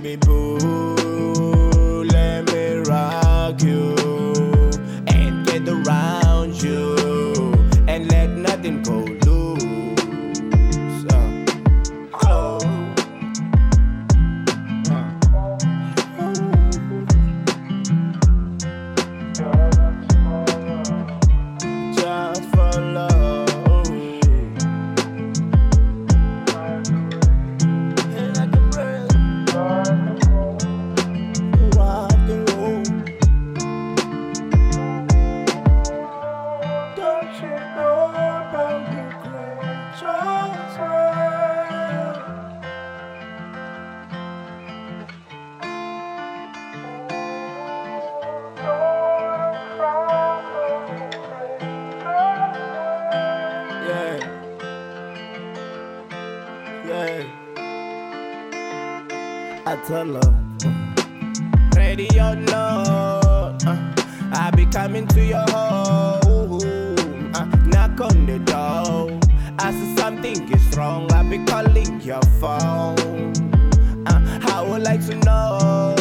baby boo, Yeah. I tell her. Ready or not, uh, I be coming to your home. Uh, knock on the door. I see something is wrong. I be calling your phone. Uh, I would like to know,